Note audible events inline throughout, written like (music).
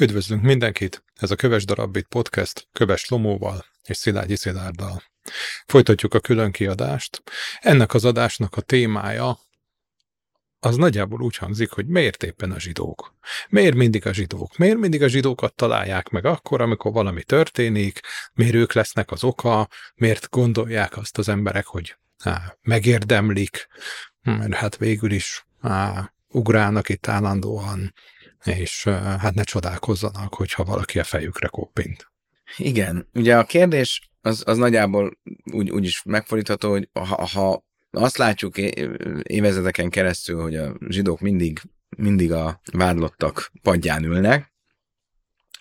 Üdvözlünk mindenkit! Ez a Köves Darabbit Podcast Köves Lomóval és Szilágyi Szilárddal. Folytatjuk a külön kiadást. Ennek az adásnak a témája az nagyjából úgy hangzik, hogy miért éppen a zsidók? Miért mindig a zsidók? Miért mindig a zsidókat találják meg akkor, amikor valami történik? Miért ők lesznek az oka? Miért gondolják azt az emberek, hogy á, megérdemlik? Mert hát végül is á, ugrálnak itt állandóan, és hát ne csodálkozzanak, hogyha valaki a fejükre koppint. Igen, ugye a kérdés az, az nagyjából úgy, úgy is megfordítható, hogy ha, ha azt látjuk évezredeken keresztül, hogy a zsidók mindig, mindig a vádlottak padján ülnek,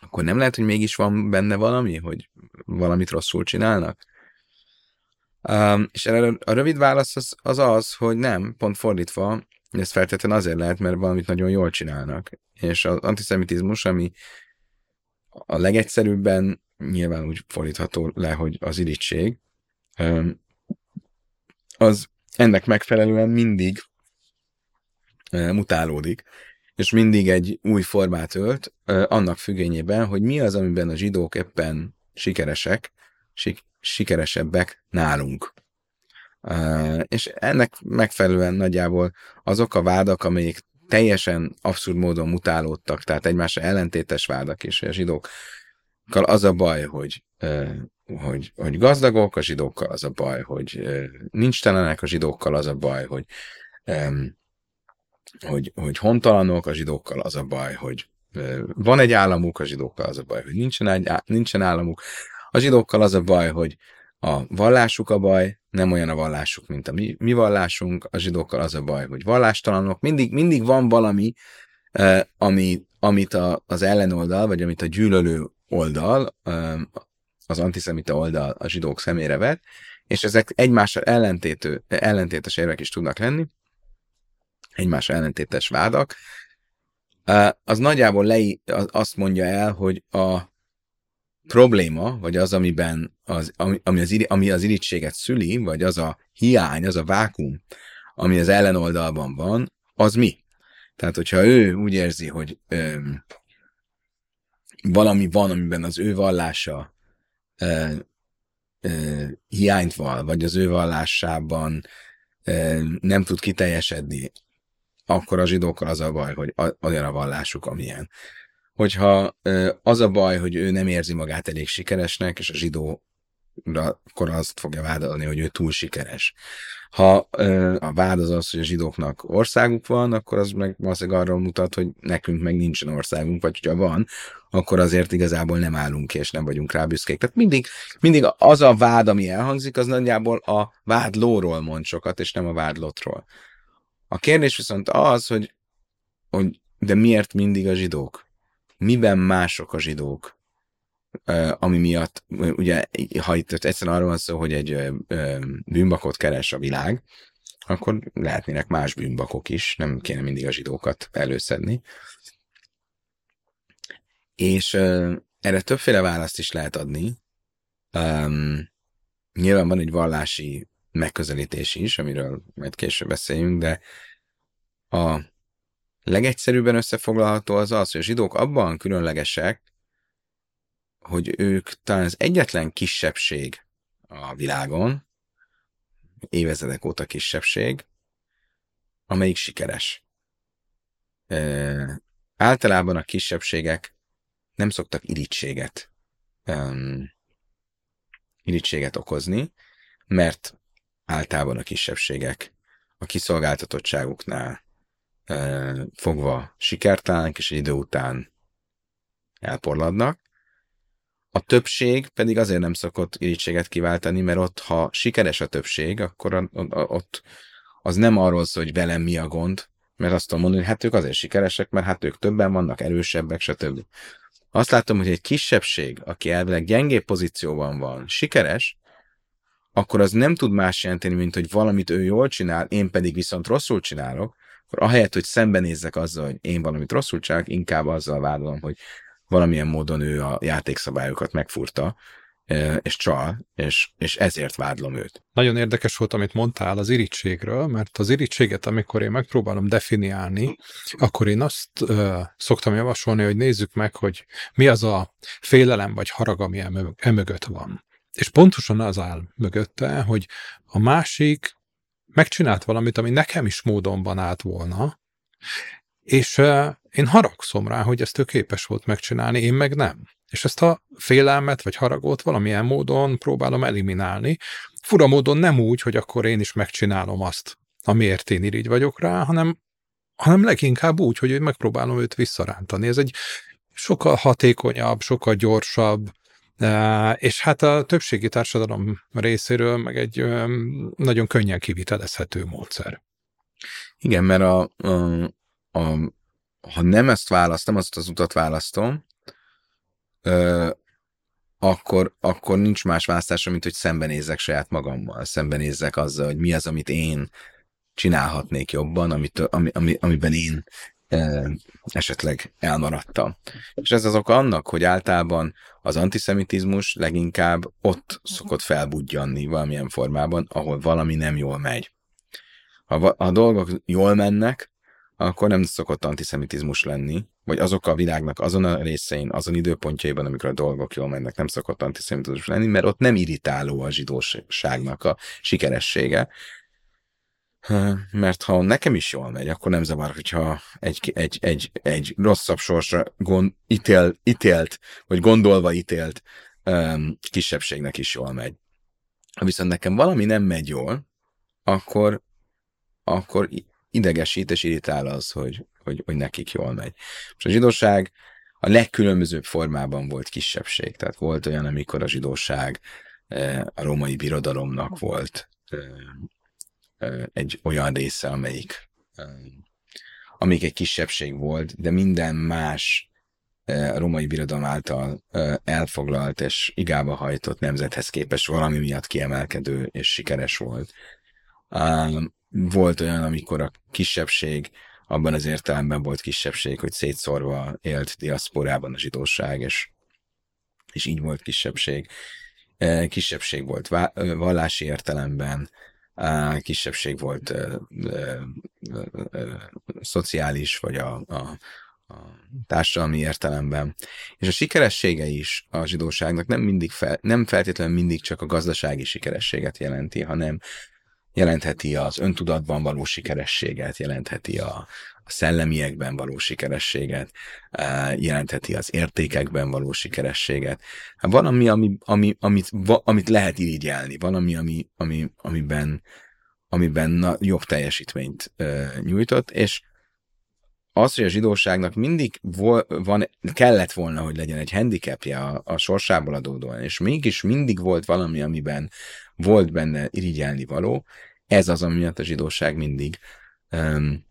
akkor nem lehet, hogy mégis van benne valami, hogy valamit rosszul csinálnak? Um, és erre a rövid válasz az, az az, hogy nem, pont fordítva, ez feltétlenül azért lehet, mert valamit nagyon jól csinálnak. És az antiszemitizmus, ami a legegyszerűbben nyilván úgy fordítható le, hogy az irítség, az ennek megfelelően mindig mutálódik, és mindig egy új formát ölt, annak függvényében, hogy mi az, amiben a zsidók éppen sikeresek, sik- sikeresebbek nálunk. És ennek megfelelően nagyjából azok a vádak, amelyek teljesen abszurd módon mutálódtak, tehát egymásra ellentétes vádak is, a zsidókkal az a baj, hogy, hogy, hogy gazdagok, a zsidókkal az a baj, hogy nincs telenek, a zsidókkal az a baj, hogy, hogy, hogy hontalanok, a zsidókkal az a baj, hogy van egy államuk, a zsidókkal az a baj, hogy nincsen, egy, nincsen államuk, a zsidókkal az a baj, hogy a vallásuk a baj, nem olyan a vallásuk, mint a mi, mi vallásunk, a zsidókkal az a baj, hogy vallástalanok, mindig, mindig van valami, ami, amit a, az ellenoldal, vagy amit a gyűlölő oldal, az antiszemita oldal a zsidók szemére vet, és ezek egymással ellentétő, ellentétes érvek is tudnak lenni, egymással ellentétes vádak, az nagyjából az, azt mondja el, hogy a probléma, vagy az, amiben az, ami, ami, az, ami az irítséget szüli, vagy az a hiány, az a vákum, ami az ellenoldalban van, az mi? Tehát, hogyha ő úgy érzi, hogy ö, valami van, amiben az ő vallása ö, ö, hiányt val, vagy az ő vallásában ö, nem tud kiteljesedni, akkor a zsidókkal az a baj, hogy olyan a vallásuk, amilyen hogyha az a baj, hogy ő nem érzi magát elég sikeresnek, és a zsidó akkor azt fogja vádolni, hogy ő túl sikeres. Ha a vád az az, hogy a zsidóknak országuk van, akkor az meg valószínűleg arra mutat, hogy nekünk meg nincsen országunk, vagy hogyha van, akkor azért igazából nem állunk ki, és nem vagyunk rá büszkék. Tehát mindig, mindig az a vád, ami elhangzik, az nagyjából a vádlóról mond sokat, és nem a vádlotról. A kérdés viszont az, hogy, hogy de miért mindig a zsidók? Miben mások a zsidók, ami miatt, ugye, ha itt egyszerűen arról van szó, hogy egy bűnbakot keres a világ, akkor lehetnének más bűnbakok is, nem kéne mindig a zsidókat előszedni. És erre többféle választ is lehet adni. Nyilván van egy vallási megközelítés is, amiről majd később beszéljünk, de a legegyszerűbben összefoglalható az az, hogy a zsidók abban különlegesek, hogy ők talán az egyetlen kisebbség a világon, évezredek óta kisebbség, amelyik sikeres. E, általában a kisebbségek nem szoktak irítséget, um, irítséget okozni, mert általában a kisebbségek a kiszolgáltatottságuknál fogva sikertelenek, és egy idő után elporladnak. A többség pedig azért nem szokott irítséget kiváltani, mert ott, ha sikeres a többség, akkor ott az nem arról szól, hogy velem mi a gond, mert azt tudom mondani, hogy hát ők azért sikeresek, mert hát ők többen vannak, erősebbek, stb. Azt látom, hogy egy kisebbség, aki elvileg gyengébb pozícióban van, sikeres, akkor az nem tud más jelenteni, mint hogy valamit ő jól csinál, én pedig viszont rosszul csinálok, akkor ahelyett, hogy szembenézzek azzal, hogy én valamit rosszul csinálok, inkább azzal vádolom, hogy valamilyen módon ő a játékszabályokat megfurta, és csal, és, és ezért vádlom őt. Nagyon érdekes volt, amit mondtál az irítségről, mert az irítséget, amikor én megpróbálom definiálni, akkor én azt uh, szoktam javasolni, hogy nézzük meg, hogy mi az a félelem vagy harag, ami emögött van. És pontosan az áll mögötte, hogy a másik megcsinált valamit, ami nekem is módonban állt volna, és én haragszom rá, hogy ezt ő képes volt megcsinálni, én meg nem. És ezt a félelmet vagy haragot valamilyen módon próbálom eliminálni. Fura módon nem úgy, hogy akkor én is megcsinálom azt, amiért én irigy vagyok rá, hanem, hanem leginkább úgy, hogy megpróbálom őt visszarántani. Ez egy sokkal hatékonyabb, sokkal gyorsabb, és hát a többségi társadalom részéről meg egy nagyon könnyen kivitelezhető módszer. Igen, mert a, a, a, ha nem ezt választom, azt az utat választom, ö, akkor, akkor nincs más választásom, mint hogy szembenézzek saját magammal, szembenézzek azzal, hogy mi az, amit én csinálhatnék jobban, amit, ami, ami, amiben én esetleg elmaradtam. És ez az oka annak, hogy általában az antiszemitizmus leginkább ott szokott felbudjanni valamilyen formában, ahol valami nem jól megy. Ha a dolgok jól mennek, akkor nem szokott antiszemitizmus lenni, vagy azok a világnak azon a részein, azon időpontjaiban, amikor a dolgok jól mennek, nem szokott antiszemitizmus lenni, mert ott nem irritáló a zsidóságnak a sikeressége. Mert ha nekem is jól megy, akkor nem zavar, hogyha egy, egy, egy, egy rosszabb sorsra gond, ítél, ítélt, vagy gondolva ítélt um, kisebbségnek is jól megy. Ha viszont nekem valami nem megy jól, akkor, akkor idegesít és irritál az, hogy, hogy, hogy nekik jól megy. Most a zsidóság a legkülönbözőbb formában volt kisebbség. Tehát volt olyan, amikor a zsidóság eh, a római birodalomnak volt eh, egy olyan része, amelyik amik egy kisebbség volt, de minden más a római birodalom által elfoglalt és igába hajtott nemzethez képest valami miatt kiemelkedő és sikeres volt volt olyan, amikor a kisebbség, abban az értelemben volt kisebbség, hogy szétszorva élt diaszporában a zsidóság, és, és így volt kisebbség. Kisebbség volt vallási értelemben, kisebbség volt szociális, vagy a, a, a társadalmi értelemben. És a sikeressége is a zsidóságnak nem mindig fel, nem feltétlenül mindig csak a gazdasági sikerességet jelenti, hanem jelentheti az öntudatban való sikerességet, jelentheti a, a szellemiekben való sikerességet, jelentheti az értékekben való sikerességet. Hát van ami, ami, ami, amit, amit lehet irigyelni, van ami, ami, ami, amiben, amiben na, jobb teljesítményt nyújtott, és az, hogy a zsidóságnak mindig vol, van, kellett volna, hogy legyen egy handicapje a, a sorsából adódóan, és mégis mindig volt valami, amiben volt benne irigyelni való, ez az, ami miatt a zsidóság mindig um,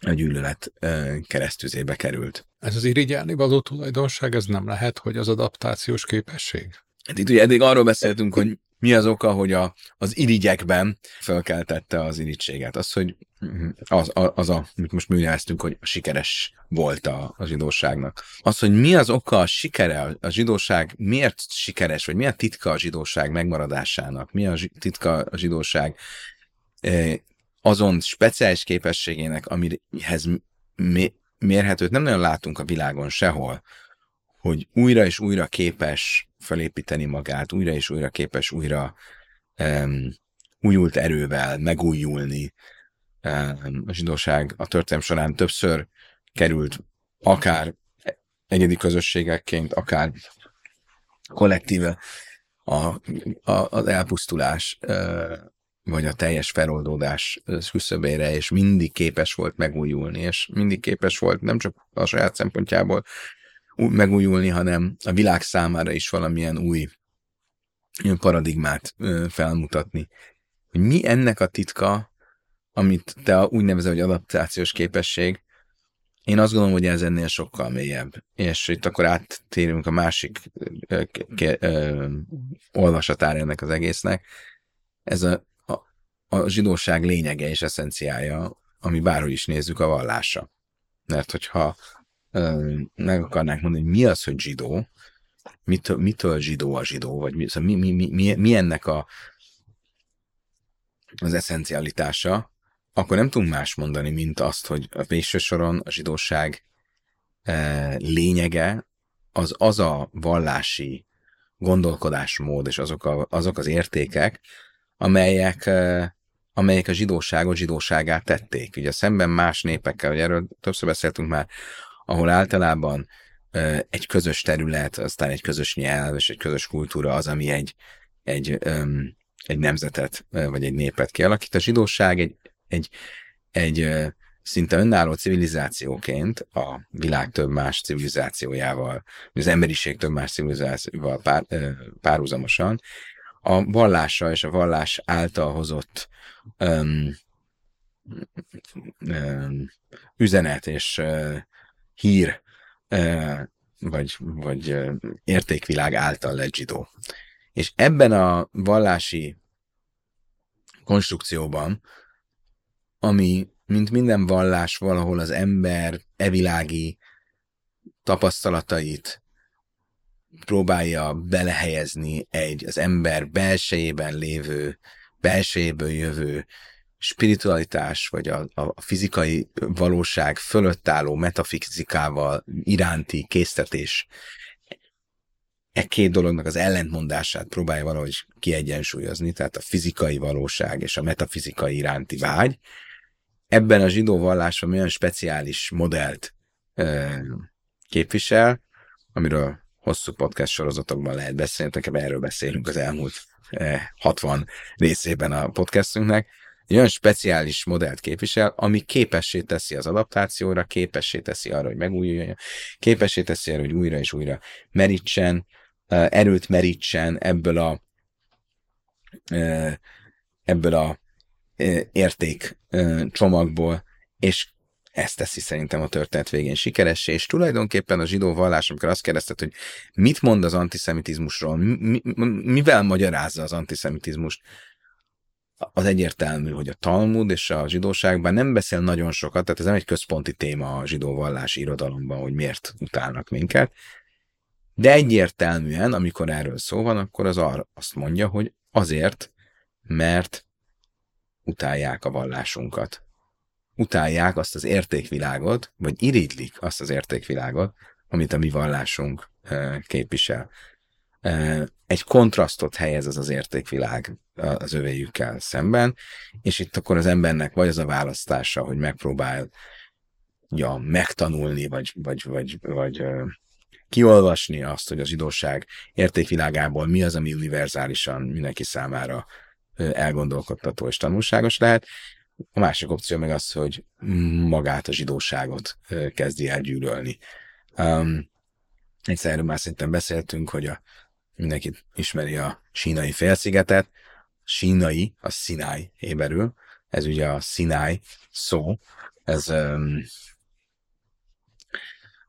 a gyűlölet um, keresztüzébe került. Ez az irigyelni való tulajdonság, ez nem lehet, hogy az adaptációs képesség? Hát itt ugye eddig arról beszéltünk, hogy mi az oka, hogy a, az irigyekben felkeltette az irigységet. Az, hogy az, az, a, amit most műveleztünk, hogy sikeres volt a, a zsidóságnak. Az, hogy mi az oka a sikere, a, zsidóság miért sikeres, vagy mi a titka a zsidóság megmaradásának, mi a titka a zsidóság eh, azon speciális képességének, amihez mérhetőt nem nagyon látunk a világon sehol, hogy újra és újra képes felépíteni magát, újra és újra képes újra um, újult erővel megújulni. Um, a zsidóság a történelem során többször került akár egyedi közösségekként, akár kollektíve a, a, az elpusztulás vagy a teljes feloldódás küszöbére, és mindig képes volt megújulni, és mindig képes volt nem csak a saját szempontjából megújulni, hanem a világ számára is valamilyen új paradigmát felmutatni. Hogy mi ennek a titka, amit te úgy nevezel, hogy adaptációs képesség, én azt gondolom, hogy ez ennél sokkal mélyebb. És itt akkor áttérünk a másik olvasatára ennek az egésznek. Ez a, a, a zsidóság lényege és eszenciája, ami bárhogy is nézzük a vallása. Mert hogyha meg akarnánk mondani, hogy mi az, hogy zsidó, mitől, mitől zsidó a zsidó, vagy mi, szóval mi, mi, mi, mi, mi ennek a, az eszencialitása, akkor nem tudunk más mondani, mint azt, hogy a végső soron a zsidóság e, lényege az az a vallási gondolkodásmód és azok, a, azok az értékek, amelyek, e, amelyek a zsidóságot zsidóságát tették. Ugye szemben más népekkel, hogy erről többször beszéltünk már, ahol általában egy közös terület, aztán egy közös nyelv és egy közös kultúra az, ami egy, egy, egy nemzetet vagy egy népet kialakít. A zsidóság egy, egy, egy szinte önálló civilizációként a világ több más civilizációjával, az emberiség több más civilizációval pár, párhuzamosan a vallással és a vallás által hozott um, um, üzenet és hír vagy, vagy értékvilág által lett. És ebben a vallási konstrukcióban, ami, mint minden vallás, valahol az ember evilági tapasztalatait próbálja belehelyezni egy az ember belsejében lévő, belsejéből jövő spiritualitás, vagy a, a fizikai valóság fölött álló metafizikával iránti késztetés e két dolognak az ellentmondását próbálja valahogy kiegyensúlyozni, tehát a fizikai valóság és a metafizikai iránti vágy. Ebben a zsidó vallásban olyan speciális modellt ö, képvisel, amiről hosszú podcast sorozatokban lehet beszélni, nekem erről beszélünk az elmúlt eh, 60 részében a podcastunknak, egy olyan speciális modellt képvisel, ami képessé teszi az adaptációra, képessé teszi arra, hogy megújuljon, képessé teszi arra, hogy újra és újra merítsen, erőt merítsen ebből a ebből a érték csomagból, és ezt teszi szerintem a történet végén sikeressé, és tulajdonképpen a zsidó vallás, amikor azt kérdezted, hogy mit mond az antiszemitizmusról, mi, mivel magyarázza az antiszemitizmust, az egyértelmű, hogy a Talmud és a zsidóságban nem beszél nagyon sokat, tehát ez nem egy központi téma a zsidó vallási irodalomban, hogy miért utálnak minket, de egyértelműen, amikor erről szó van, akkor az arra azt mondja, hogy azért, mert utálják a vallásunkat. Utálják azt az értékvilágot, vagy irigylik azt az értékvilágot, amit a mi vallásunk képvisel. Egy kontrasztot helyez az az értékvilág az övéjükkel szemben, és itt akkor az embernek vagy az a választása, hogy megpróbál ja, megtanulni, vagy, vagy, vagy, vagy kiolvasni azt, hogy a zsidóság értékvilágából mi az, ami univerzálisan mindenki számára elgondolkodtató és tanulságos lehet. A másik opció meg az, hogy magát a zsidóságot kezdi el gyűlölni. Um, egyszer már szerintem beszéltünk, hogy a, mindenki ismeri a sínai félszigetet. Sínai, a Sinai héberül, ez ugye a Sinai szó, ez um,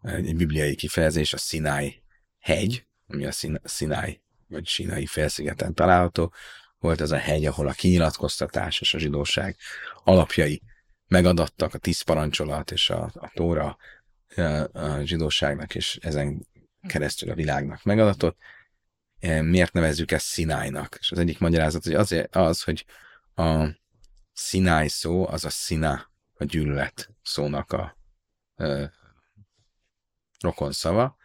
egy bibliai kifejezés, a Sinai hegy, ami a Sinai vagy Sinai félszigeten található, volt ez a hegy, ahol a kinyilatkoztatás és a zsidóság alapjai megadattak, a tíz parancsolat és a, a tóra a, a zsidóságnak, és ezen keresztül a világnak megadatott. E, miért nevezzük ezt Sinájnak? És az egyik magyarázat hogy azért az, hogy a Sináj szó, az a Sina, a gyűlölet szónak a, a rokon szava,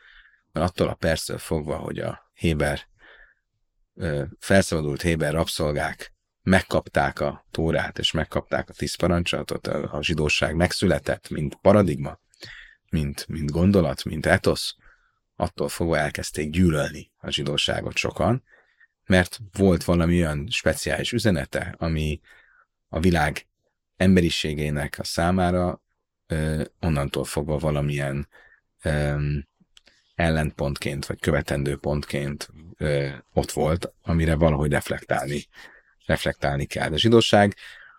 mert attól a perctől fogva, hogy a Héber felszabadult Héber rabszolgák megkapták a tórát, és megkapták a tíz parancsolatot, a zsidóság megszületett, mint paradigma, mint, mint gondolat, mint etosz, attól fogva elkezdték gyűlölni a zsidóságot sokan, mert volt valami olyan speciális üzenete, ami a világ emberiségének a számára ö, onnantól fogva valamilyen um, ellentpontként, vagy követendő pontként ö, ott volt, amire valahogy reflektálni, reflektálni kell. De zsidóság,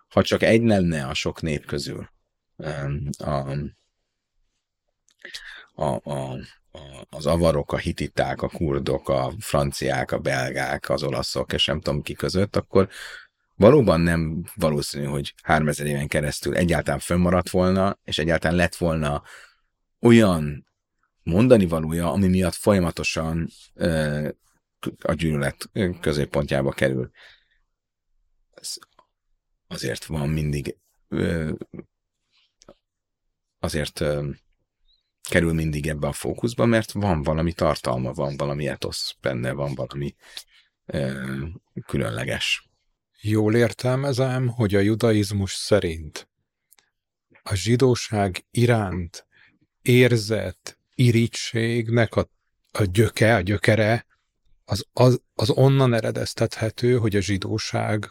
ha csak egy lenne a sok nép közül, a, a, a, az avarok, a hititák, a kurdok, a franciák, a belgák, az olaszok, és nem tudom ki között, akkor valóban nem valószínű, hogy 3000 éven keresztül egyáltalán fönnmaradt volna, és egyáltalán lett volna olyan mondani valója, ami miatt folyamatosan ö, a gyűlölet középpontjába kerül. Ez azért van mindig ö, azért ö, kerül mindig ebbe a fókuszba, mert van valami tartalma, van valami etosz benne, van valami ö, különleges. Jól értelmezem, hogy a judaizmus szerint a zsidóság iránt érzett irítségnek a, a gyöke, a gyökere, az, az, az onnan eredeztethető, hogy a zsidóság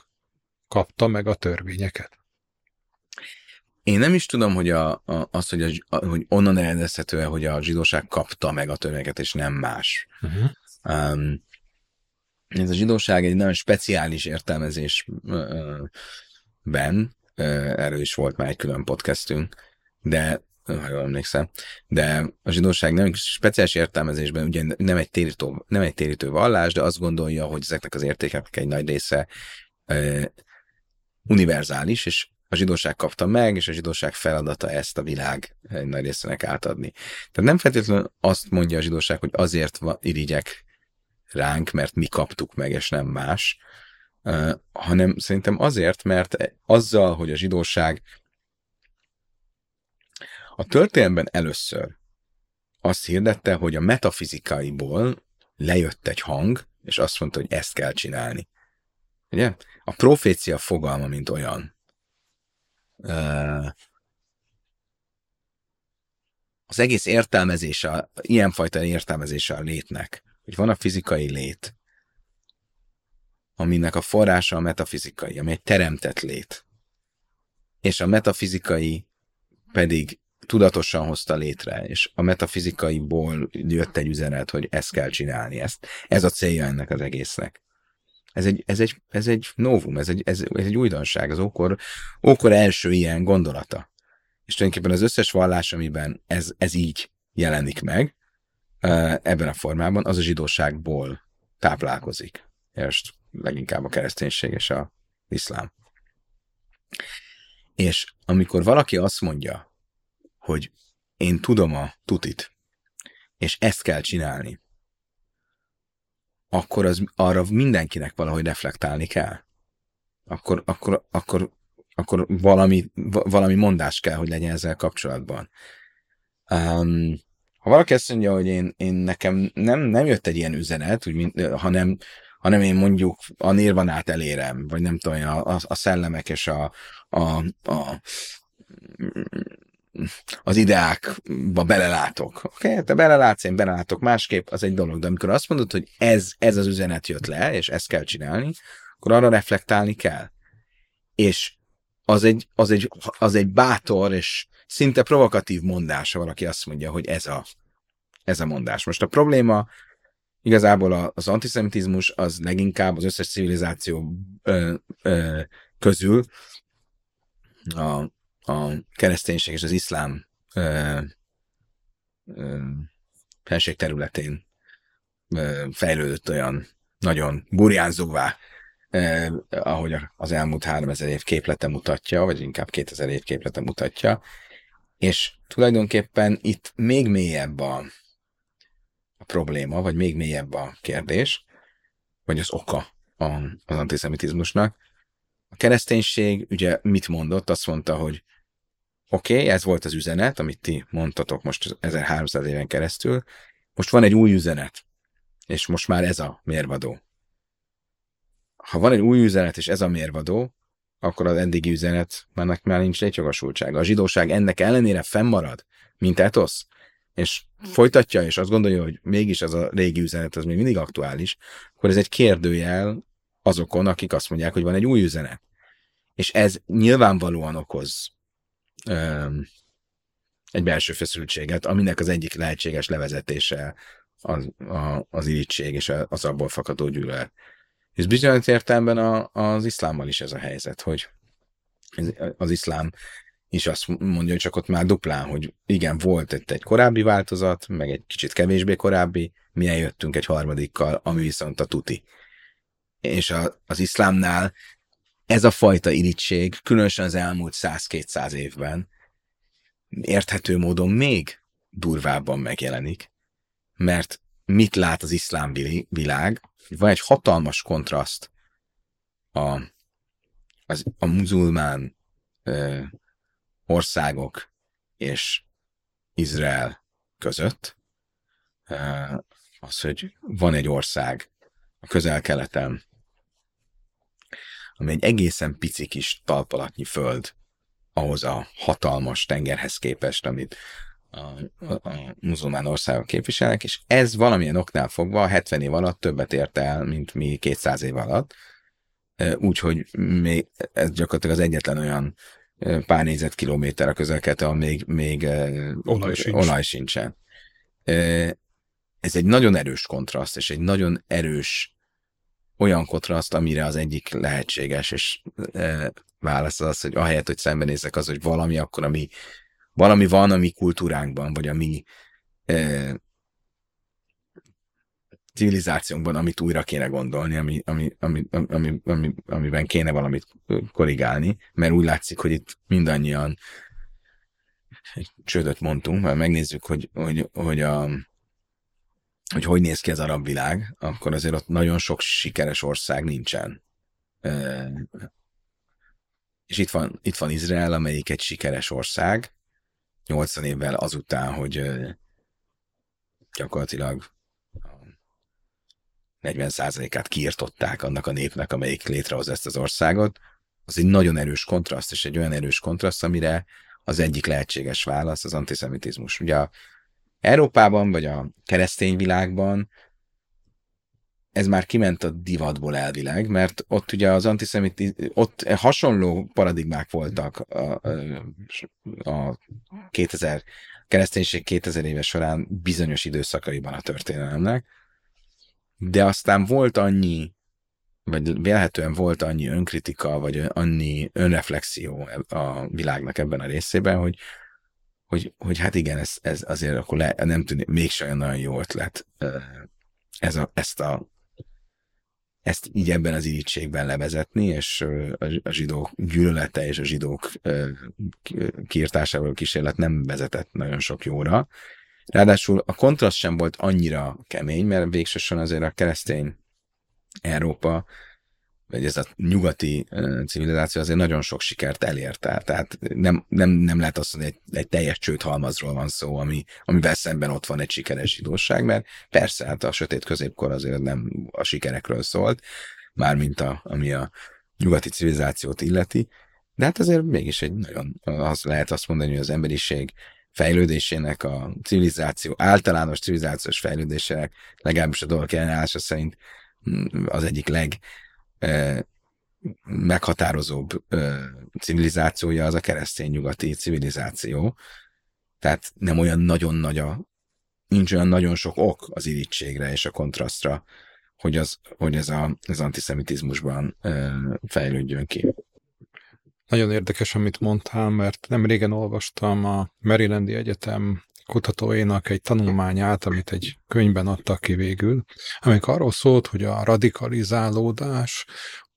kapta meg a törvényeket. Én nem is tudom, hogy a, a, az, hogy, a, hogy onnan eredezhető hogy a zsidóság kapta meg a törvényeket, és nem más. Uh-huh. Um, ez a zsidóság egy nagyon speciális értelmezésben, erről is volt már egy külön podcastünk, de ha jól emlékszem, de a zsidóság nem speciális értelmezésben ugye nem egy, térítő, nem egy térítő vallás, de azt gondolja, hogy ezeknek az értékeknek egy nagy része univerzális, és a zsidóság kapta meg, és a zsidóság feladata ezt a világ egy nagy részének átadni. Tehát nem feltétlenül azt mondja a zsidóság, hogy azért irigyek ránk, mert mi kaptuk meg, és nem más, hanem szerintem azért, mert azzal, hogy a zsidóság a történelemben először azt hirdette, hogy a metafizikaiból lejött egy hang, és azt mondta, hogy ezt kell csinálni. Ugye? A profécia fogalma, mint olyan. Az egész értelmezése, ilyenfajta értelmezése a létnek, hogy van a fizikai lét, aminek a forrása a metafizikai, ami egy teremtett lét. És a metafizikai pedig tudatosan hozta létre, és a metafizikaiból jött egy üzenet, hogy ezt kell csinálni, ezt. Ez a célja ennek az egésznek. Ez egy, ez egy, ez egy novum, ez egy, ez, ez egy újdonság, az ókor, ókor első ilyen gondolata. És tulajdonképpen az összes vallás, amiben ez, ez így jelenik meg, ebben a formában, az a zsidóságból táplálkozik. És leginkább a kereszténység és a iszlám. És amikor valaki azt mondja, hogy én tudom a tutit, és ezt kell csinálni, akkor az, arra mindenkinek valahogy reflektálni kell. Akkor, akkor, akkor, akkor valami, valami mondás kell, hogy legyen ezzel kapcsolatban. Um, ha valaki azt mondja, hogy én, én nekem nem, nem jött egy ilyen üzenet, úgy, mint, hanem, hanem én mondjuk a nirvanát elérem, vagy nem tudom, a, a, a szellemek és a, a, a az ideákba belelátok. Oké, okay? te belelátsz, én belelátok másképp, az egy dolog. De amikor azt mondod, hogy ez, ez az üzenet jött le, és ezt kell csinálni, akkor arra reflektálni kell. És az egy, az egy, az egy bátor és szinte provokatív mondás, ha valaki azt mondja, hogy ez a, ez a mondás. Most a probléma igazából az antiszemitizmus az leginkább az összes civilizáció ö, ö, közül a, a kereszténység és az iszlám ö, ö, felség területén ö, fejlődött olyan nagyon burjánzóvá, eh, ahogy az elmúlt 3000 év képlete mutatja, vagy inkább 2000 év képlete mutatja, és tulajdonképpen itt még mélyebb a, a probléma, vagy még mélyebb a kérdés, vagy az oka a, az antiszemitizmusnak. A kereszténység ugye mit mondott? Azt mondta, hogy oké, okay, ez volt az üzenet, amit ti mondtatok most 1300 éven keresztül, most van egy új üzenet, és most már ez a mérvadó. Ha van egy új üzenet, és ez a mérvadó, akkor az eddigi üzenet már, már nincs létjogosultsága. A zsidóság ennek ellenére fennmarad, mint etosz, és folytatja, és azt gondolja, hogy mégis az a régi üzenet az még mindig aktuális, akkor ez egy kérdőjel azokon, akik azt mondják, hogy van egy új üzenet. És ez nyilvánvalóan okoz egy belső feszültséget, aminek az egyik lehetséges levezetése az, a, az irítség és az abból fakadó gyűlölet. És bizonyos értelemben a, az iszlámmal is ez a helyzet, hogy az iszlám is azt mondja, hogy csak ott már duplán, hogy igen, volt itt egy korábbi változat, meg egy kicsit kevésbé korábbi, mi eljöttünk egy harmadikkal, ami viszont a tuti. És a, az iszlámnál ez a fajta irítség, különösen az elmúlt 100-200 évben, érthető módon még durvábban megjelenik, mert mit lát az iszlám világ? Van egy hatalmas kontraszt a, az, a muzulmán ö, országok és Izrael között. Ö, az, hogy van egy ország a közel-keleten, ami egy egészen pici kis talpalatnyi föld ahhoz a hatalmas tengerhez képest, amit a, a, a muzulmán országok képviselnek, és ez valamilyen oknál fogva 70 év alatt többet ért el, mint mi 200 év alatt. Úgyhogy még ez gyakorlatilag az egyetlen olyan pár négyzetkilométer a közelket, ahol még, még olaj, sincs. olaj sincsen. Ez egy nagyon erős kontraszt, és egy nagyon erős olyan kontraszt, amire az egyik lehetséges, és válasz az, hogy ahelyett, hogy szembenézek az, hogy valami akkor, ami valami van a mi kultúránkban, vagy a mi e, civilizációnkban, amit újra kéne gondolni, ami, ami, ami, ami, ami, amiben kéne valamit korrigálni, mert úgy látszik, hogy itt mindannyian egy csődöt mondtunk, mert megnézzük, hogy, hogy, hogy, a, hogy hogy néz ki az arab világ, akkor azért ott nagyon sok sikeres ország nincsen. És itt van, itt van Izrael, amelyik egy sikeres ország, 80 évvel azután, hogy gyakorlatilag 40%-át kiirtották annak a népnek, amelyik létrehoz ezt az országot, az egy nagyon erős kontraszt, és egy olyan erős kontraszt, amire az egyik lehetséges válasz az antiszemitizmus. Ugye a Európában, vagy a keresztény világban ez már kiment a divatból elvileg, mert ott ugye az antiszemit, ott hasonló paradigmák voltak a, a 2000, kereszténység 2000 éves során bizonyos időszakaiban a történelemnek, de aztán volt annyi, vagy vélhetően volt annyi önkritika, vagy annyi önreflexió a világnak ebben a részében, hogy, hogy, hogy hát igen, ez, ez azért akkor le, nem tűnik, mégse olyan nagyon jó ötlet ez a, ezt a ezt így ebben az irítségben levezetni, és a zsidók gyűlölete és a zsidók kiirtásával kísérlet nem vezetett nagyon sok jóra. Ráadásul a kontraszt sem volt annyira kemény, mert végsősorban azért a keresztény Európa vagy ez a nyugati civilizáció azért nagyon sok sikert elért el. Tehát nem, nem, nem lehet azt mondani, hogy egy, egy teljes csődhalmazról van szó, ami, amivel szemben ott van egy sikeres zsidóság, mert persze, hát a sötét középkor azért nem a sikerekről szólt, mármint a, ami a nyugati civilizációt illeti, de hát azért mégis egy nagyon, az lehet azt mondani, hogy az emberiség fejlődésének, a civilizáció, általános civilizációs fejlődésének, legalábbis a dolgok ellenállása szerint mm, az egyik leg meghatározóbb civilizációja az a keresztény nyugati civilizáció. Tehát nem olyan nagyon nagy a, nincs olyan nagyon sok ok az irítségre és a kontrasztra, hogy, az, hogy ez a, az antiszemitizmusban fejlődjön ki. Nagyon érdekes, amit mondtál, mert nem régen olvastam a Marylandi Egyetem kutatóinak egy tanulmányát, amit egy könyvben adtak ki végül, amik arról szólt, hogy a radikalizálódás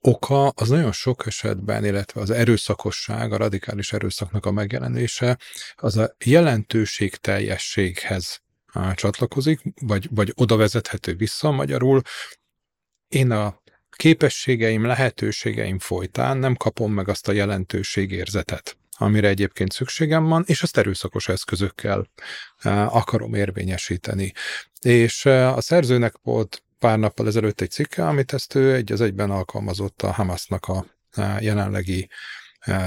oka az nagyon sok esetben, illetve az erőszakosság, a radikális erőszaknak a megjelenése, az a jelentőség teljességhez csatlakozik, vagy, vagy oda vezethető vissza magyarul. Én a képességeim, lehetőségeim folytán nem kapom meg azt a jelentőségérzetet, amire egyébként szükségem van, és azt erőszakos eszközökkel eh, akarom érvényesíteni. És eh, a szerzőnek volt pár nappal ezelőtt egy cikke, amit ezt ő egy az egyben alkalmazott a Hamasnak a eh, jelenlegi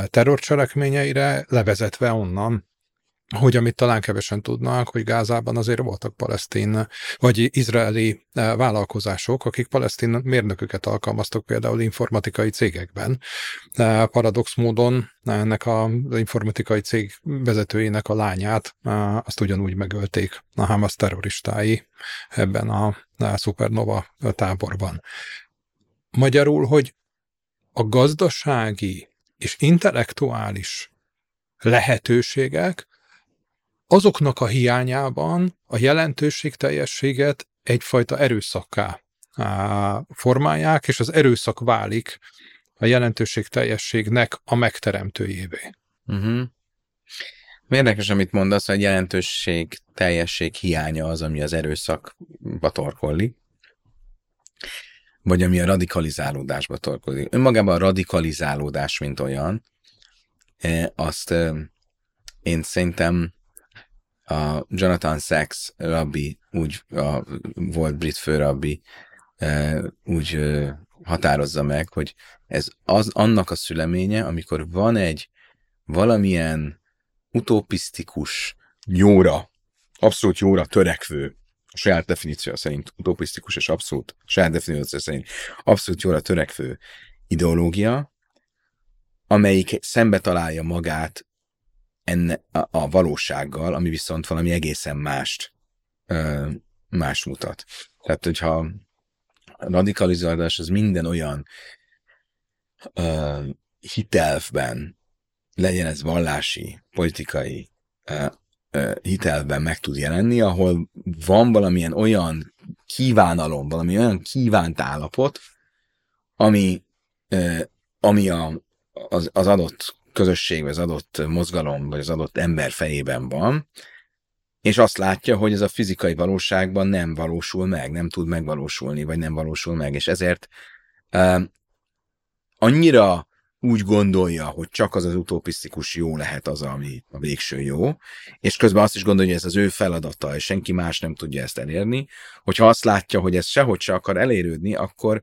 terrorcselekményeire, levezetve onnan, hogy amit talán kevesen tudnak, hogy Gázában azért voltak palesztin, vagy izraeli eh, vállalkozások, akik palesztin mérnököket alkalmaztak például informatikai cégekben. Eh, paradox módon ennek az informatikai cég vezetőjének a lányát, eh, azt ugyanúgy megölték a Hamas terroristái ebben a Supernova táborban. Magyarul, hogy a gazdasági és intellektuális lehetőségek azoknak a hiányában a jelentőségteljességet egyfajta erőszakká formálják, és az erőszak válik a jelentőségteljességnek a megteremtőjévé. Uh-huh. Érdekes, amit mondasz, hogy jelentőség, teljesség hiánya az, ami az erőszakba torkolli, vagy ami a radikalizálódásba torkolli. Önmagában a radikalizálódás, mint olyan, e, azt e, én szerintem a Jonathan Sachs rabbi, úgy a, volt brit főrabbi, e, úgy határozza meg, hogy ez az annak a szüleménye, amikor van egy valamilyen utopisztikus, jóra, abszolút jóra törekvő, a saját definíció szerint utopisztikus és abszolút, a saját definíció szerint abszolút jóra törekvő ideológia, amelyik szembe találja magát enne, a, a valósággal, ami viszont valami egészen mást, ö, más mutat. Tehát, hogyha radikalizálás az minden olyan ö, hitelvben legyen ez vallási, politikai uh, uh, hitelben meg tud jelenni, ahol van valamilyen olyan kívánalom, valami olyan kívánt állapot, ami, uh, ami a, az, az adott közösség, vagy az adott mozgalom, vagy az adott ember fejében van, és azt látja, hogy ez a fizikai valóságban nem valósul meg, nem tud megvalósulni, vagy nem valósul meg, és ezért uh, annyira úgy gondolja, hogy csak az az utopisztikus jó lehet az, ami a végső jó, és közben azt is gondolja, hogy ez az ő feladata, és senki más nem tudja ezt elérni. Hogyha azt látja, hogy ez sehogy se akar elérődni, akkor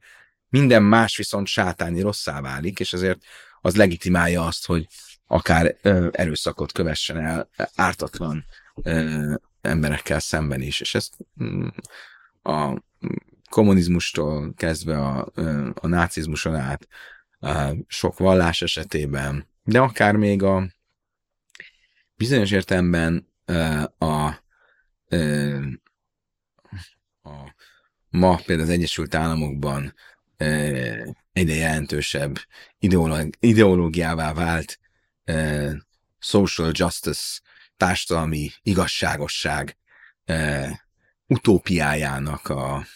minden más viszont sátáni rosszá válik, és ezért az legitimálja azt, hogy akár ö, erőszakot kövessen el ártatlan ö, emberekkel szemben is. És ezt mm, a kommunizmustól kezdve a, a nácizmuson át sok vallás esetében, de akár még a bizonyos értelemben a, a ma például az Egyesült Államokban egyre jelentősebb ideológiává vált social justice, társadalmi igazságosság utópiájának a,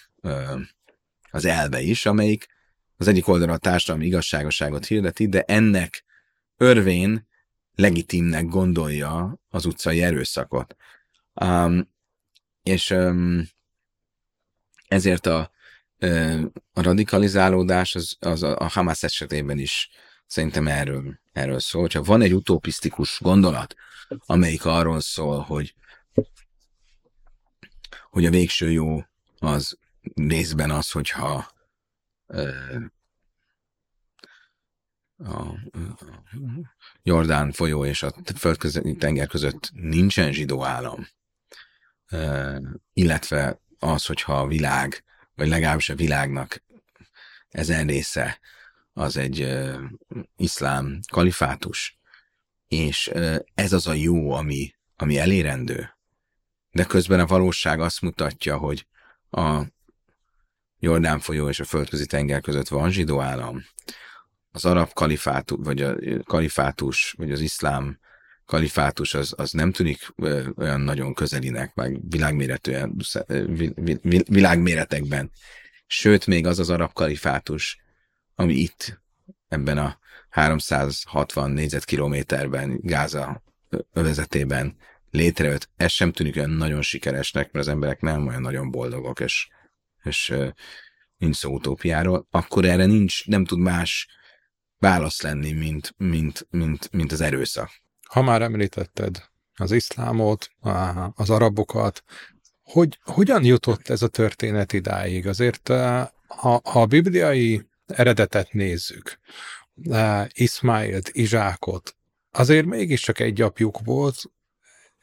az elve is, amelyik az egyik oldalon a társadalmi igazságosságot hirdeti, de ennek örvén legitimnek gondolja az utcai erőszakot. Um, és um, ezért a, a radikalizálódás az, az a, a Hamas esetében is szerintem erről, erről szól. Hogyha van egy utopisztikus gondolat, amelyik arról szól, hogy, hogy a végső jó az részben az, hogyha a Jordán folyó és a földközi tenger között nincsen zsidó állam, illetve az, hogyha a világ, vagy legalábbis a világnak ezen része az egy iszlám kalifátus, és ez az a jó, ami, ami elérendő. De közben a valóság azt mutatja, hogy a Jordán folyó és a földközi tenger között van zsidó állam, az arab kalifátus, vagy a kalifátus, vagy az iszlám kalifátus az, az nem tűnik olyan nagyon közelinek, meg világméretűen, világméretekben. Sőt, még az az arab kalifátus, ami itt, ebben a 360 négyzetkilométerben, Gáza övezetében létrejött, ez sem tűnik olyan nagyon sikeresnek, mert az emberek nem olyan nagyon boldogok, és, és nincs szó utópiáról, akkor erre nincs, nem tud más válasz lenni, mint, mint, mint, mint az erőszak. Ha már említetted az iszlámot, az arabokat, hogy, hogyan jutott ez a történet idáig? Azért, eh, ha, ha a bibliai eredetet nézzük, eh, Ismailt, Izsákot, azért mégiscsak egy apjuk volt,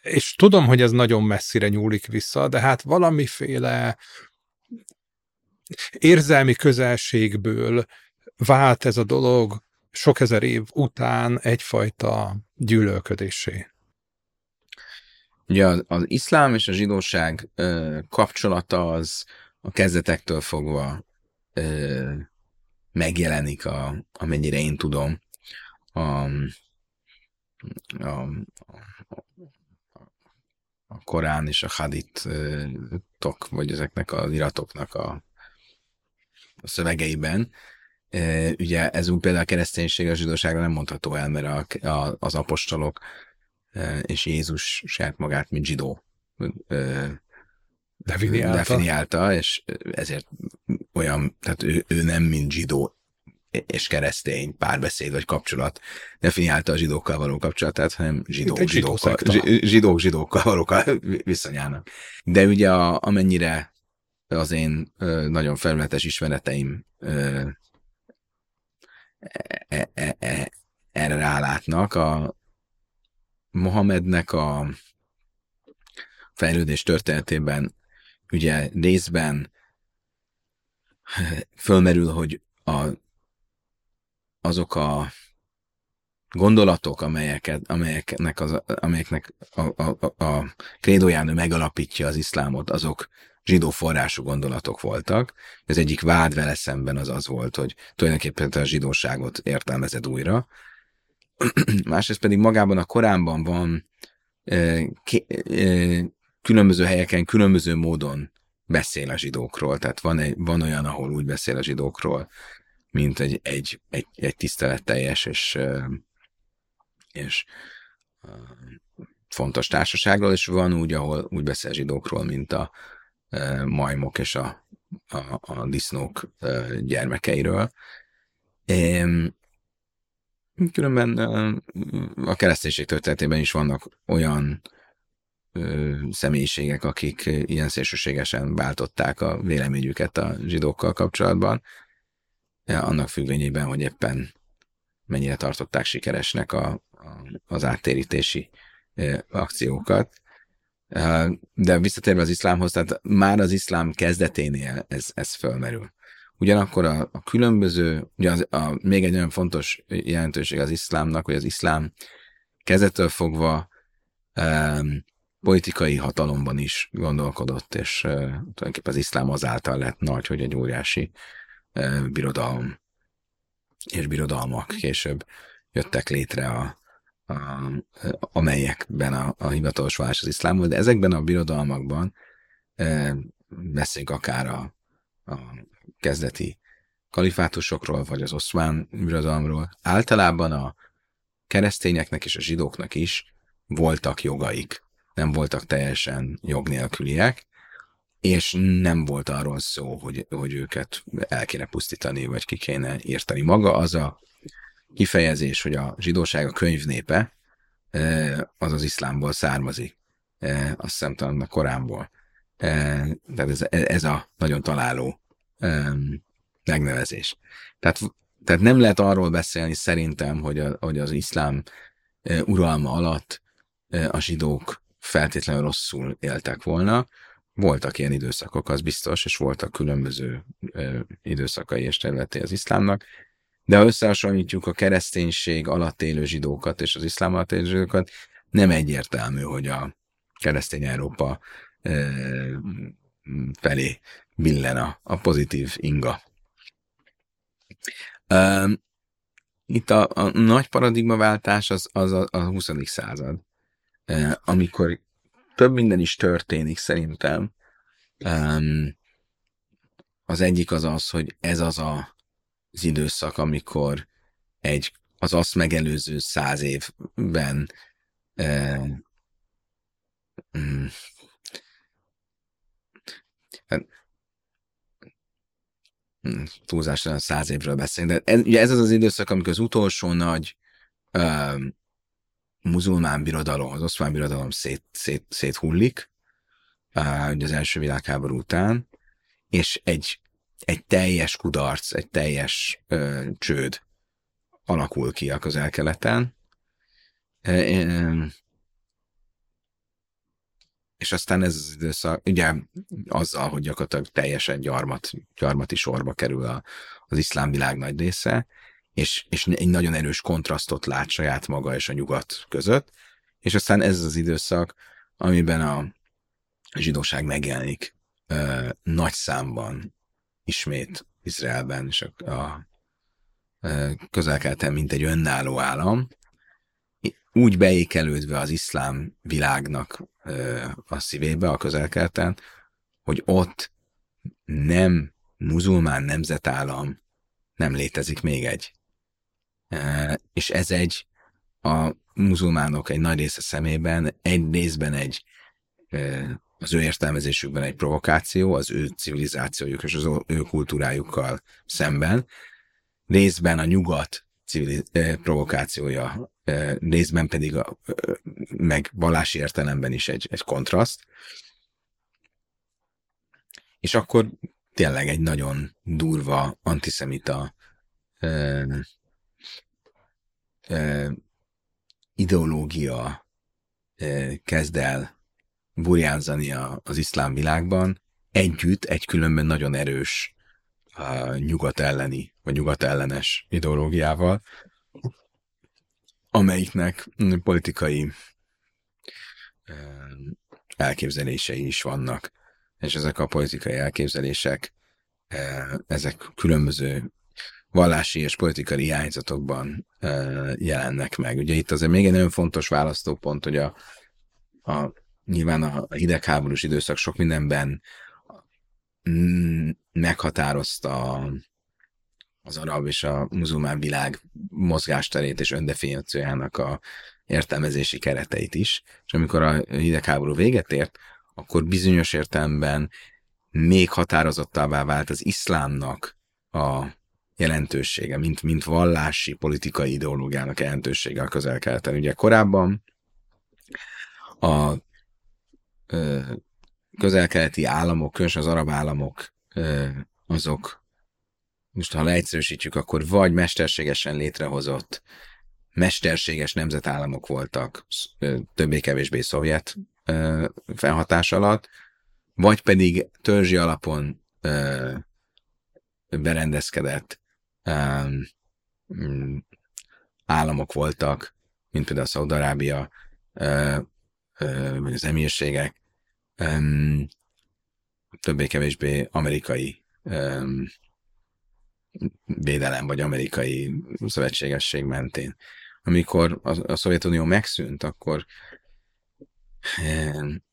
és tudom, hogy ez nagyon messzire nyúlik vissza, de hát valamiféle érzelmi közelségből vált ez a dolog sok ezer év után egyfajta gyűlölködésé. Ugye az, az iszlám és a zsidóság ö, kapcsolata az a kezdetektől fogva ö, megjelenik, a, amennyire én tudom, a, a, a Korán és a Hadit-tok, vagy ezeknek az iratoknak a, a szövegeiben, ugye ez úgy például a kereszténység a zsidóságra nem mondható el, mert a, a, az apostolok és Jézus saját magát, mint zsidó definiálta. definiálta, és ezért olyan, tehát ő, ő nem mint zsidó és keresztény párbeszéd vagy kapcsolat definiálta a zsidókkal való kapcsolatát, hanem zsidók, zsidókkal, zsidók zsidókkal való viszonyának. De ugye a, amennyire az én nagyon felületes ismereteim erre rálátnak, a Mohamednek a fejlődés történetében ugye részben fölmerül, hogy a, azok a gondolatok, amelyeket, amelyeknek, az, amelyeknek a, a, a, a krédóján megalapítja az iszlámot, azok zsidó forrású gondolatok voltak. Az egyik vád vele szemben az az volt, hogy tulajdonképpen a zsidóságot értelmezed újra. (clears throat) Másrészt pedig magában a Koránban van e, ké, e, különböző helyeken különböző módon beszél a zsidókról. Tehát van, egy, van olyan, ahol úgy beszél a zsidókról, mint egy, egy, egy, egy tiszteletteljes és, és fontos társaságról, és van úgy, ahol úgy beszél zsidókról, mint a majmok és a, a, a disznók gyermekeiről. Különben a kereszténység történetében is vannak olyan személyiségek, akik ilyen szélsőségesen váltották a véleményüket a zsidókkal kapcsolatban, annak függvényében, hogy éppen mennyire tartották sikeresnek a, a, az áttérítési akciókat. De visszatérve az iszlámhoz, tehát már az iszlám kezdeténél ez, ez fölmerül. Ugyanakkor a, a különböző, ugye az, a, még egy nagyon fontos jelentőség az iszlámnak, hogy az iszlám kezdettől fogva um, politikai hatalomban is gondolkodott, és uh, tulajdonképpen az iszlám azáltal lett nagy, hogy egy óriási uh, birodalom és birodalmak később jöttek létre, a, amelyekben a, a hivatalos vallás az iszlám volt, de ezekben a birodalmakban uh, beszéljünk akár a, a kezdeti kalifátusokról, vagy az oszmán birodalomról. Általában a keresztényeknek és a zsidóknak is voltak jogaik nem voltak teljesen jog nélküliek, és nem volt arról szó, hogy, hogy őket el kéne pusztítani, vagy ki kéne írtani. Maga az a kifejezés, hogy a zsidóság a könyvnépe, az az iszlámból származik. Azt hiszem talán a Koránból. Tehát ez, ez a nagyon találó megnevezés. Tehát, tehát nem lehet arról beszélni szerintem, hogy, a, hogy az iszlám uralma alatt a zsidók feltétlenül rosszul éltek volna. Voltak ilyen időszakok, az biztos, és voltak különböző időszakai és területé az iszlámnak, de ha összehasonlítjuk a kereszténység alatt élő zsidókat és az iszlám alatt élő zsidókat, nem egyértelmű, hogy a keresztény Európa felé billen a, a pozitív inga. Itt a, a nagy paradigmaváltás az, az a, a 20. század amikor több minden is történik szerintem. Az egyik az az, hogy ez az a, az időszak, amikor egy az azt megelőző száz évben mm, hát, mm, túlzásra száz évről beszélünk, de ez, ugye ez az az időszak, amikor az utolsó nagy um, muzulmán birodalom, az oszmán birodalom szét, szét, széthullik, uh, ugye az első világháború után, és egy, egy teljes kudarc, egy teljes uh, csőd alakul ki a közel-keleten. Uh, és aztán ez az időszak, ugye azzal, hogy gyakorlatilag teljesen gyarmat, gyarmati sorba kerül a, az iszlám világ nagy része, és, és egy nagyon erős kontrasztot lát saját maga és a nyugat között, és aztán ez az időszak, amiben a zsidóság megjelenik ö, nagy számban ismét Izraelben és a, a közel mint egy önálló állam, úgy beékelődve az iszlám világnak a szívébe, a közelkelten, hogy ott nem muzulmán nemzetállam nem létezik még egy. És ez egy a muzulmánok egy nagy része szemében egy részben egy az ő értelmezésükben egy provokáció, az ő civilizációjuk és az ő kultúrájukkal szemben, részben a nyugat civil, provokációja, részben pedig a, meg vallási értelemben is egy, egy kontraszt. És akkor tényleg egy nagyon durva antiszemita ö, ö, ideológia ö, kezd el burjánzani a, az iszlám világban, együtt egy különben nagyon erős a nyugat elleni, vagy nyugat ellenes ideológiával, amelyiknek politikai elképzelései is vannak. És ezek a politikai elképzelések, ezek különböző vallási és politikai irányzatokban jelennek meg. Ugye itt azért még egy nagyon fontos választópont, hogy a, a nyilván a hidegháborús időszak sok mindenben mm, meghatározta az arab és a muzulmán világ mozgásterét és öndefiníciójának a értelmezési kereteit is. És amikor a hidegháború véget ért, akkor bizonyos értelemben még határozottabbá vált az iszlámnak a jelentősége, mint, mint vallási, politikai ideológiának jelentősége a közel-keleten. Ugye korábban a közel-keleti államok, különösen az arab államok, azok, most ha leegyszerűsítjük, akkor vagy mesterségesen létrehozott mesterséges nemzetállamok voltak, többé-kevésbé szovjet felhatás alatt, vagy pedig törzsi alapon berendezkedett mm, államok voltak, mint például Szaudarábia, vagy az emírségek, um, többé-kevésbé amerikai um, védelem, vagy amerikai szövetségesség mentén. Amikor a, a Szovjetunió megszűnt, akkor um,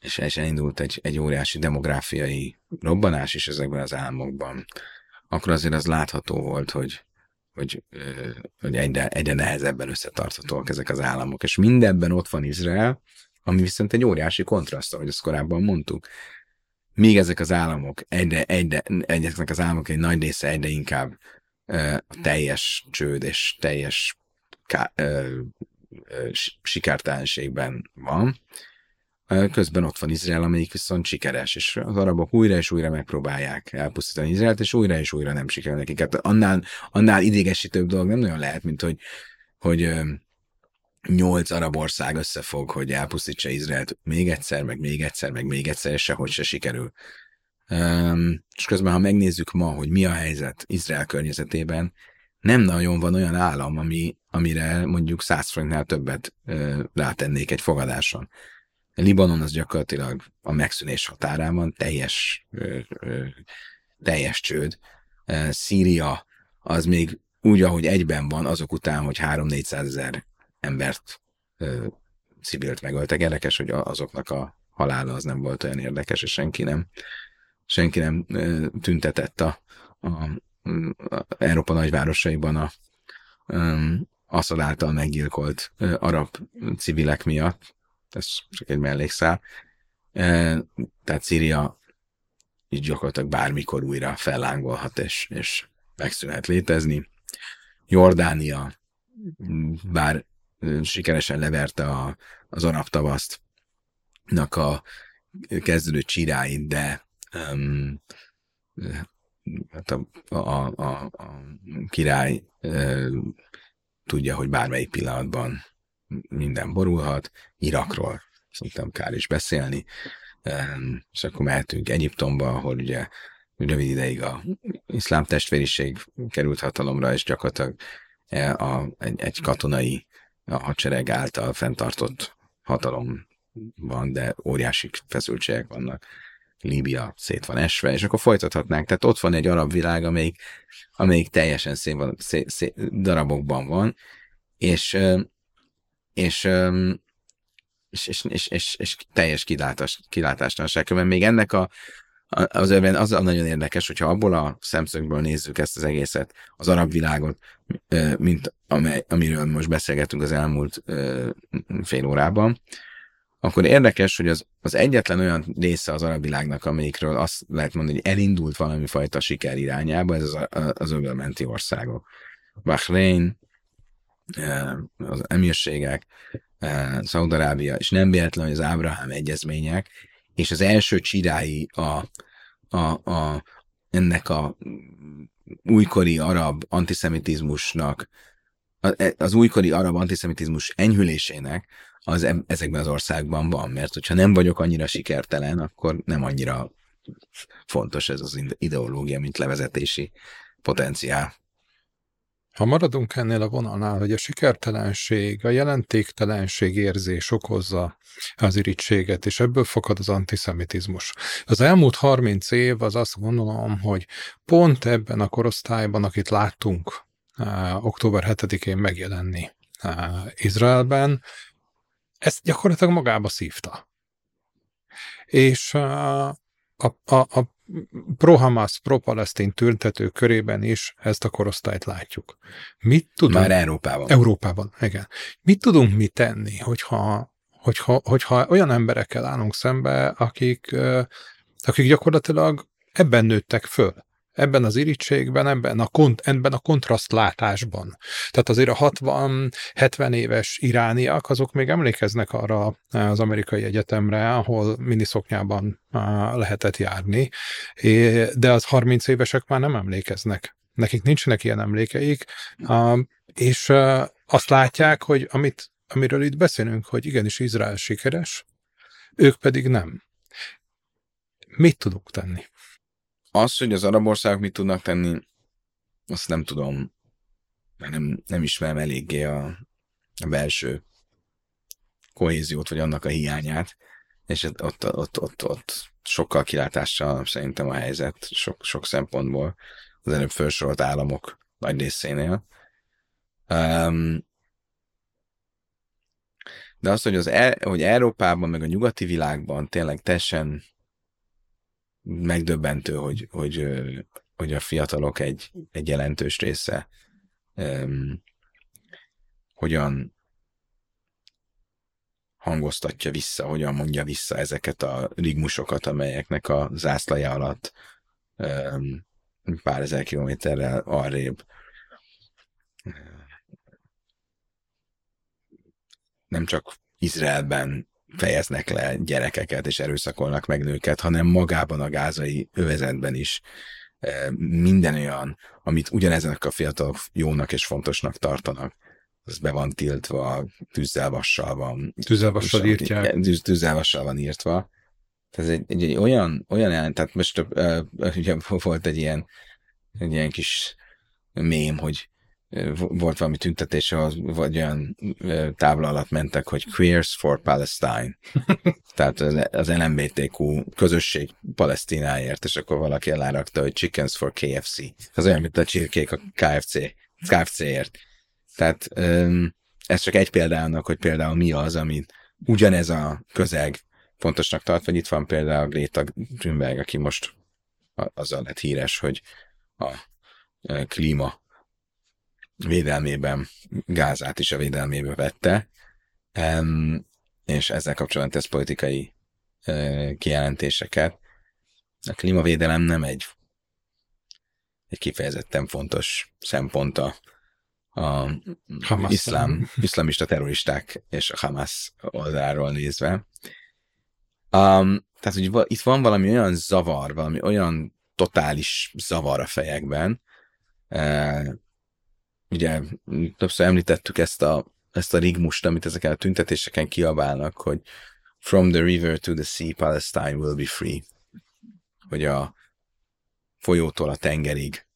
és, és elindult egy, egy óriási demográfiai robbanás is ezekben az államokban, akkor azért az látható volt, hogy, hogy, hogy egyre, egyre nehezebben összetarthatóak ezek az államok. És mindebben ott van Izrael, ami viszont egy óriási kontraszt, ahogy azt korábban mondtuk. Míg ezek az államok, egyre, egyre, egyeknek az államok egy nagy része egyre inkább uh, teljes csőd és teljes ká, uh, uh, sikertelenségben van, Közben ott van Izrael, amelyik viszont sikeres, és az arabok újra és újra megpróbálják elpusztítani Izraelt, és újra és újra nem sikerül nekik. Hát annál, annál idégesítőbb dolog nem nagyon lehet, mint hogy, hogy nyolc arab ország összefog, hogy elpusztítsa Izraelt még egyszer, meg még egyszer, meg még egyszer, és sehogy se sikerül. Um, és közben, ha megnézzük ma, hogy mi a helyzet Izrael környezetében, nem nagyon van olyan állam, ami, amire mondjuk száz forintnál többet uh, rátennék egy fogadáson. Libanon az gyakorlatilag a megszűnés határában teljes, ö, ö, teljes csőd. Szíria az még úgy, ahogy egyben van, azok után, hogy 3-400 ezer embert, civilt megöltek. Érdekes, hogy azoknak a halála az nem volt olyan érdekes, és senki nem, senki nem tüntetett a, a, a Európa nagyvárosaiban a Assad által meggyilkolt arab civilek miatt, ez csak egy mellékszál. Tehát Szíria így gyakorlatilag bármikor újra fellángolhat, és, és megszűnhet létezni. Jordánia, bár sikeresen leverte a, az arab tavaszt, a kezdődő csiráit, de um, hát a, a, a, a király um, tudja, hogy bármelyik pillanatban minden borulhat, Irakról szerintem kár is beszélni, és akkor mehetünk Egyiptomba, ahol ugye rövid ideig a iszlám testvériség került hatalomra, és gyakorlatilag e, a, egy, egy katonai a hadsereg által fenntartott hatalom van, de óriási feszültségek vannak. Líbia szét van esve, és akkor folytathatnánk. Tehát ott van egy arab világ, amelyik, amelyik teljesen szép, szé, szé, darabokban van, és és, és, és, és, és, és teljes kilátás, kilátástalanság. Mert még ennek a, az az, nagyon érdekes, hogyha abból a szemszögből nézzük ezt az egészet, az arab világot, mint amely, amiről most beszélgettünk az elmúlt fél órában, akkor érdekes, hogy az, az egyetlen olyan része az arab világnak, amelyikről azt lehet mondani, hogy elindult valami fajta siker irányába, ez az, az öbölmenti országok. Bahrein, az emírségek, Szaudarábia, és nem véletlen, hogy az Ábrahám egyezmények, és az első csirái a, a, a, ennek a újkori arab antiszemitizmusnak, az újkori arab antiszemitizmus enyhülésének az e, ezekben az országban van, mert hogyha nem vagyok annyira sikertelen, akkor nem annyira fontos ez az ideológia, mint levezetési potenciál. Ha maradunk ennél a vonalnál, hogy a sikertelenség, a jelentéktelenség érzés okozza az irítséget, és ebből fakad az antiszemitizmus. Az elmúlt 30 év az azt gondolom, hogy pont ebben a korosztályban, akit láttunk október 7-én megjelenni Izraelben, ezt gyakorlatilag magába szívta. És a, a, a pro-Hamas, pro-palesztin tüntető körében is ezt a korosztályt látjuk. Mit tudunk? Már Európában. Európában, igen. Mit tudunk mi tenni, hogyha, hogyha, hogyha olyan emberekkel állunk szembe, akik, akik gyakorlatilag ebben nőttek föl? Ebben az irítségben, ebben a, kont, ebben a kontrasztlátásban. Tehát azért a 60-70 éves irániak, azok még emlékeznek arra az amerikai egyetemre, ahol miniszoknyában lehetett járni, de az 30 évesek már nem emlékeznek. Nekik nincsenek ilyen emlékeik, és azt látják, hogy amit, amiről itt beszélünk, hogy igenis Izrael sikeres, ők pedig nem. Mit tudunk tenni? Az, hogy az arab országok mit tudnak tenni, azt nem tudom, mert nem, nem ismerem eléggé a, a belső kohéziót, vagy annak a hiányát, és ott, ott, ott, ott, sokkal kilátással szerintem a helyzet, sok, sok szempontból az előbb felsorolt államok nagy részénél. Um, de az, hogy, az, e, hogy Európában, meg a nyugati világban tényleg teljesen megdöbbentő, hogy, hogy, hogy a fiatalok egy, egy jelentős része um, hogyan hangoztatja vissza, hogyan mondja vissza ezeket a rigmusokat, amelyeknek a zászlaja alatt um, pár ezer kilométerrel arrébb nem csak Izraelben fejeznek le gyerekeket és erőszakolnak meg nőket, hanem magában a gázai övezetben is e, minden olyan, amit ugyanezek a fiatalok jónak és fontosnak tartanak, az be van tiltva, tűzzelvassal van. Tűzzelvassal írtják. Tűzzelvassal van írtva. Tehát ez egy, egy, egy olyan, olyan, tehát most uh, ugye volt egy ilyen, egy ilyen kis mém, hogy volt valami tüntetés, vagy olyan tábla alatt mentek, hogy Queers for Palestine. (laughs) Tehát az LMBTQ közösség Palesztináért, és akkor valaki elárakta, hogy Chickens for KFC. Az olyan, mint a csirkék a KFC, KFC-ért. Tehát ez csak egy példának, hogy például mi az, amit ugyanez a közeg fontosnak tart, vagy itt van például Greta Thunberg, aki most azzal lett híres, hogy a klíma védelmében, Gázát is a védelmébe vette, és ezzel kapcsolatban tesz politikai kijelentéseket. A klímavédelem nem egy, egy kifejezetten fontos szempont a, a iszlám, iszlamista terroristák és a Hamas oldalról nézve. Um, tehát, hogy itt van valami olyan zavar, valami olyan totális zavar a fejekben, ugye többször említettük ezt a, ezt a rigmust, amit ezeken a tüntetéseken kiabálnak, hogy From the river to the sea, Palestine will be free. Hogy a folyótól a tengerig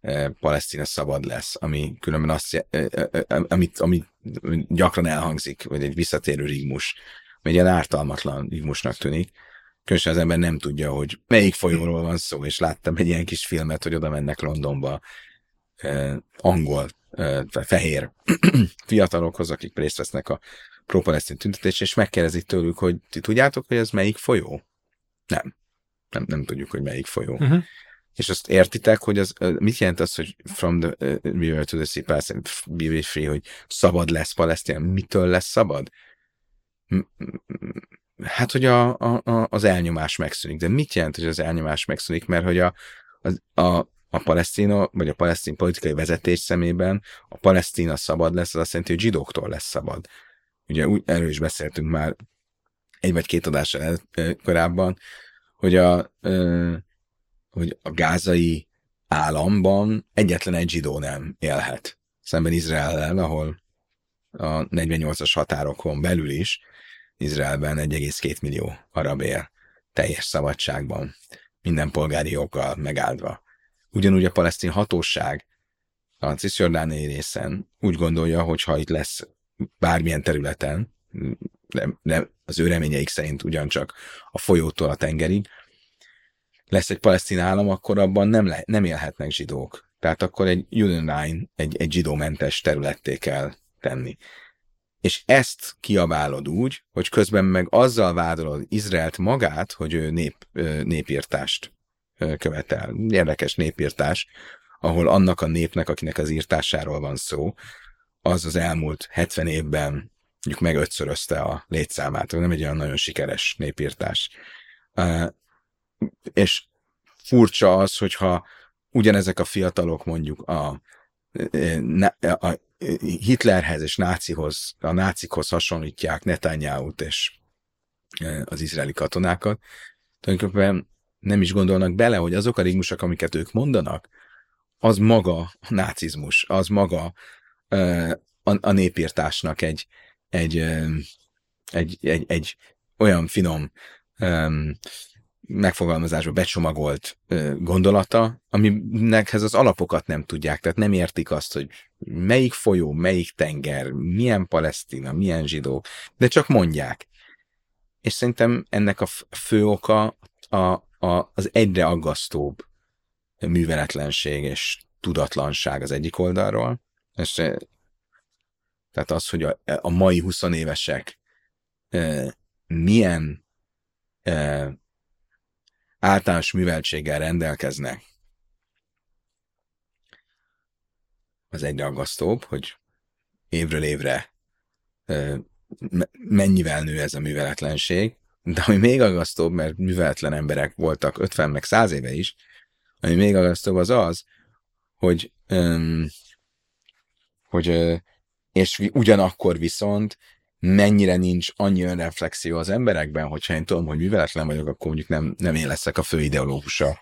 eh, Palesztina szabad lesz, ami különben azt, eh, eh, amit, amit gyakran elhangzik, vagy egy visszatérő rigmus, egy ilyen ártalmatlan rigmusnak tűnik. Különösen az ember nem tudja, hogy melyik folyóról van szó, és láttam egy ilyen kis filmet, hogy oda mennek Londonba angol fehér (clears throat) fiatalokhoz, akik részt vesznek a pro-palesztin tüntetés, és megkérdezik tőlük, hogy ti tudjátok, hogy ez melyik folyó? Nem. nem, nem tudjuk, hogy melyik folyó. Uh-huh. És azt értitek, hogy az, mit jelent az, hogy from the uh, river to the sea be free, hogy szabad lesz Palesztin? Mitől lesz szabad? Hát, hogy a, a, az elnyomás megszűnik. De mit jelent, hogy az elnyomás megszűnik? Mert hogy a, a, a, a palesztina, vagy a palesztin politikai vezetés szemében a palesztina szabad lesz, az azt jelenti, hogy zsidóktól lesz szabad. Ugye úgy, erről is beszéltünk már egy vagy két adással korábban, hogy a, hogy a gázai államban egyetlen egy zsidó nem élhet. Szemben Izraellel, ahol a 48-as határokon belül is Izraelben 1,2 millió arab él teljes szabadságban, minden polgári joggal megáldva. Ugyanúgy a palesztin hatóság a cisjordániai részen úgy gondolja, hogy ha itt lesz bármilyen területen, nem, nem, az ő reményeik szerint ugyancsak a folyótól a tengerig, lesz egy palesztin állam, akkor abban nem, le, nem élhetnek zsidók. Tehát akkor egy Line, egy, egy zsidómentes területté kell tenni. És ezt kiabálod úgy, hogy közben meg azzal vádolod Izraelt magát, hogy ő nép, népírtást követel. Érdekes népírtás, ahol annak a népnek, akinek az írtásáról van szó, az az elmúlt 70 évben mondjuk meg ötszörözte a létszámát, nem egy olyan nagyon sikeres népírtás. És furcsa az, hogyha ugyanezek a fiatalok mondjuk a, a Hitlerhez és nácihoz, a nácikhoz hasonlítják Netanyahu-t és az izraeli katonákat, tulajdonképpen nem is gondolnak bele, hogy azok a rigmusok, amiket ők mondanak, az maga a nácizmus, az maga a, a népírtásnak egy, egy, egy, egy, egy olyan finom megfogalmazásba becsomagolt gondolata, aminekhez az alapokat nem tudják, tehát nem értik azt, hogy melyik folyó, melyik tenger, milyen palesztina, milyen zsidó, de csak mondják. És szerintem ennek a fő oka a, a, az egyre aggasztóbb műveletlenség és tudatlanság az egyik oldalról, és tehát az, hogy a, a mai 20 évesek e, milyen e, általános műveltséggel rendelkeznek, az egyre aggasztóbb, hogy évről évre e, mennyivel nő ez a műveletlenség, de ami még aggasztóbb, mert műveletlen emberek voltak 50 meg 100 éve is, ami még aggasztóbb az az, hogy, um, hogy uh, és ugyanakkor viszont mennyire nincs annyi önreflexió az emberekben, hogyha én tudom, hogy műveletlen vagyok, akkor mondjuk nem, nem én leszek a fő ideológusa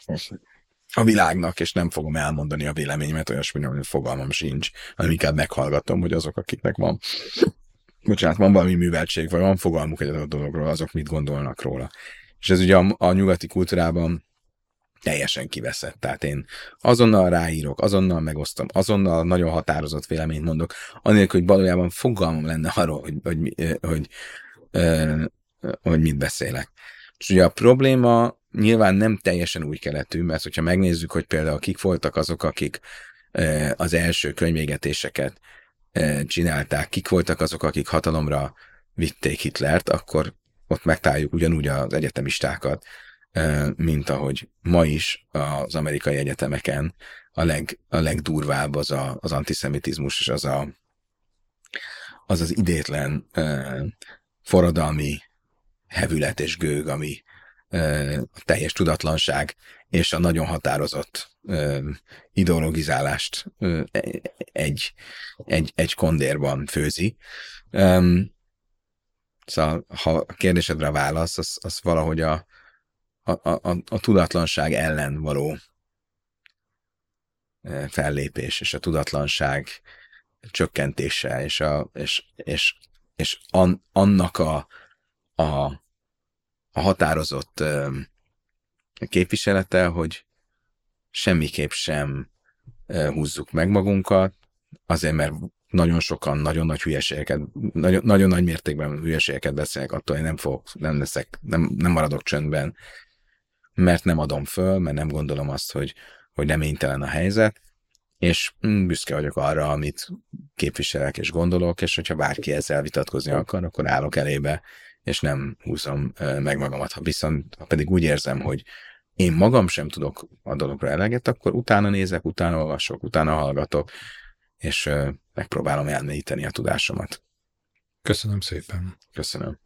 a világnak, és nem fogom elmondani a véleményemet, olyasmi, hogy fogalmam sincs, hanem inkább meghallgatom, hogy azok, akiknek van bocsánat, van valami műveltség, vagy van fogalmuk egy adott dologról, azok mit gondolnak róla. És ez ugye a, a nyugati kultúrában teljesen kiveszett. Tehát én azonnal ráírok, azonnal megosztom, azonnal nagyon határozott véleményt mondok, anélkül, hogy valójában fogalmam lenne arról, hogy, hogy, hogy, hogy, hogy mit beszélek. És ugye a probléma nyilván nem teljesen új keletű, mert hogyha megnézzük, hogy például kik voltak azok, akik az első könyvégetéseket csinálták, kik voltak azok, akik hatalomra vitték Hitlert, akkor ott megtaláljuk ugyanúgy az egyetemistákat, mint ahogy ma is az amerikai egyetemeken a, leg, a legdurvább az a, az antiszemitizmus, és az a, az, az idétlen forradalmi hevület és gőg, ami a teljes tudatlanság és a nagyon határozott ideologizálást egy, egy, egy kondérban főzi. Szóval, ha a kérdésedre a válasz, az, az valahogy a, a, a, a tudatlanság ellen való fellépés, és a tudatlanság csökkentése, és, a, és, és, és an, annak a, a, a határozott képviselete, hogy semmiképp sem húzzuk meg magunkat, azért, mert nagyon sokan nagyon nagy hülyeségeket, nagyon, nagyon nagy mértékben hülyeségeket beszélnek, attól én nem fogok, nem leszek, nem, nem maradok csöndben, mert nem adom föl, mert nem gondolom azt, hogy, hogy reménytelen a helyzet, és mm, büszke vagyok arra, amit képviselek és gondolok, és hogyha bárki ezzel vitatkozni akar, akkor állok elébe, és nem húzom meg magamat. Ha viszont ha pedig úgy érzem, hogy, én magam sem tudok a dologra eleget, akkor utána nézek, utána olvasok, utána hallgatok, és megpróbálom elmélyíteni a tudásomat. Köszönöm szépen. Köszönöm.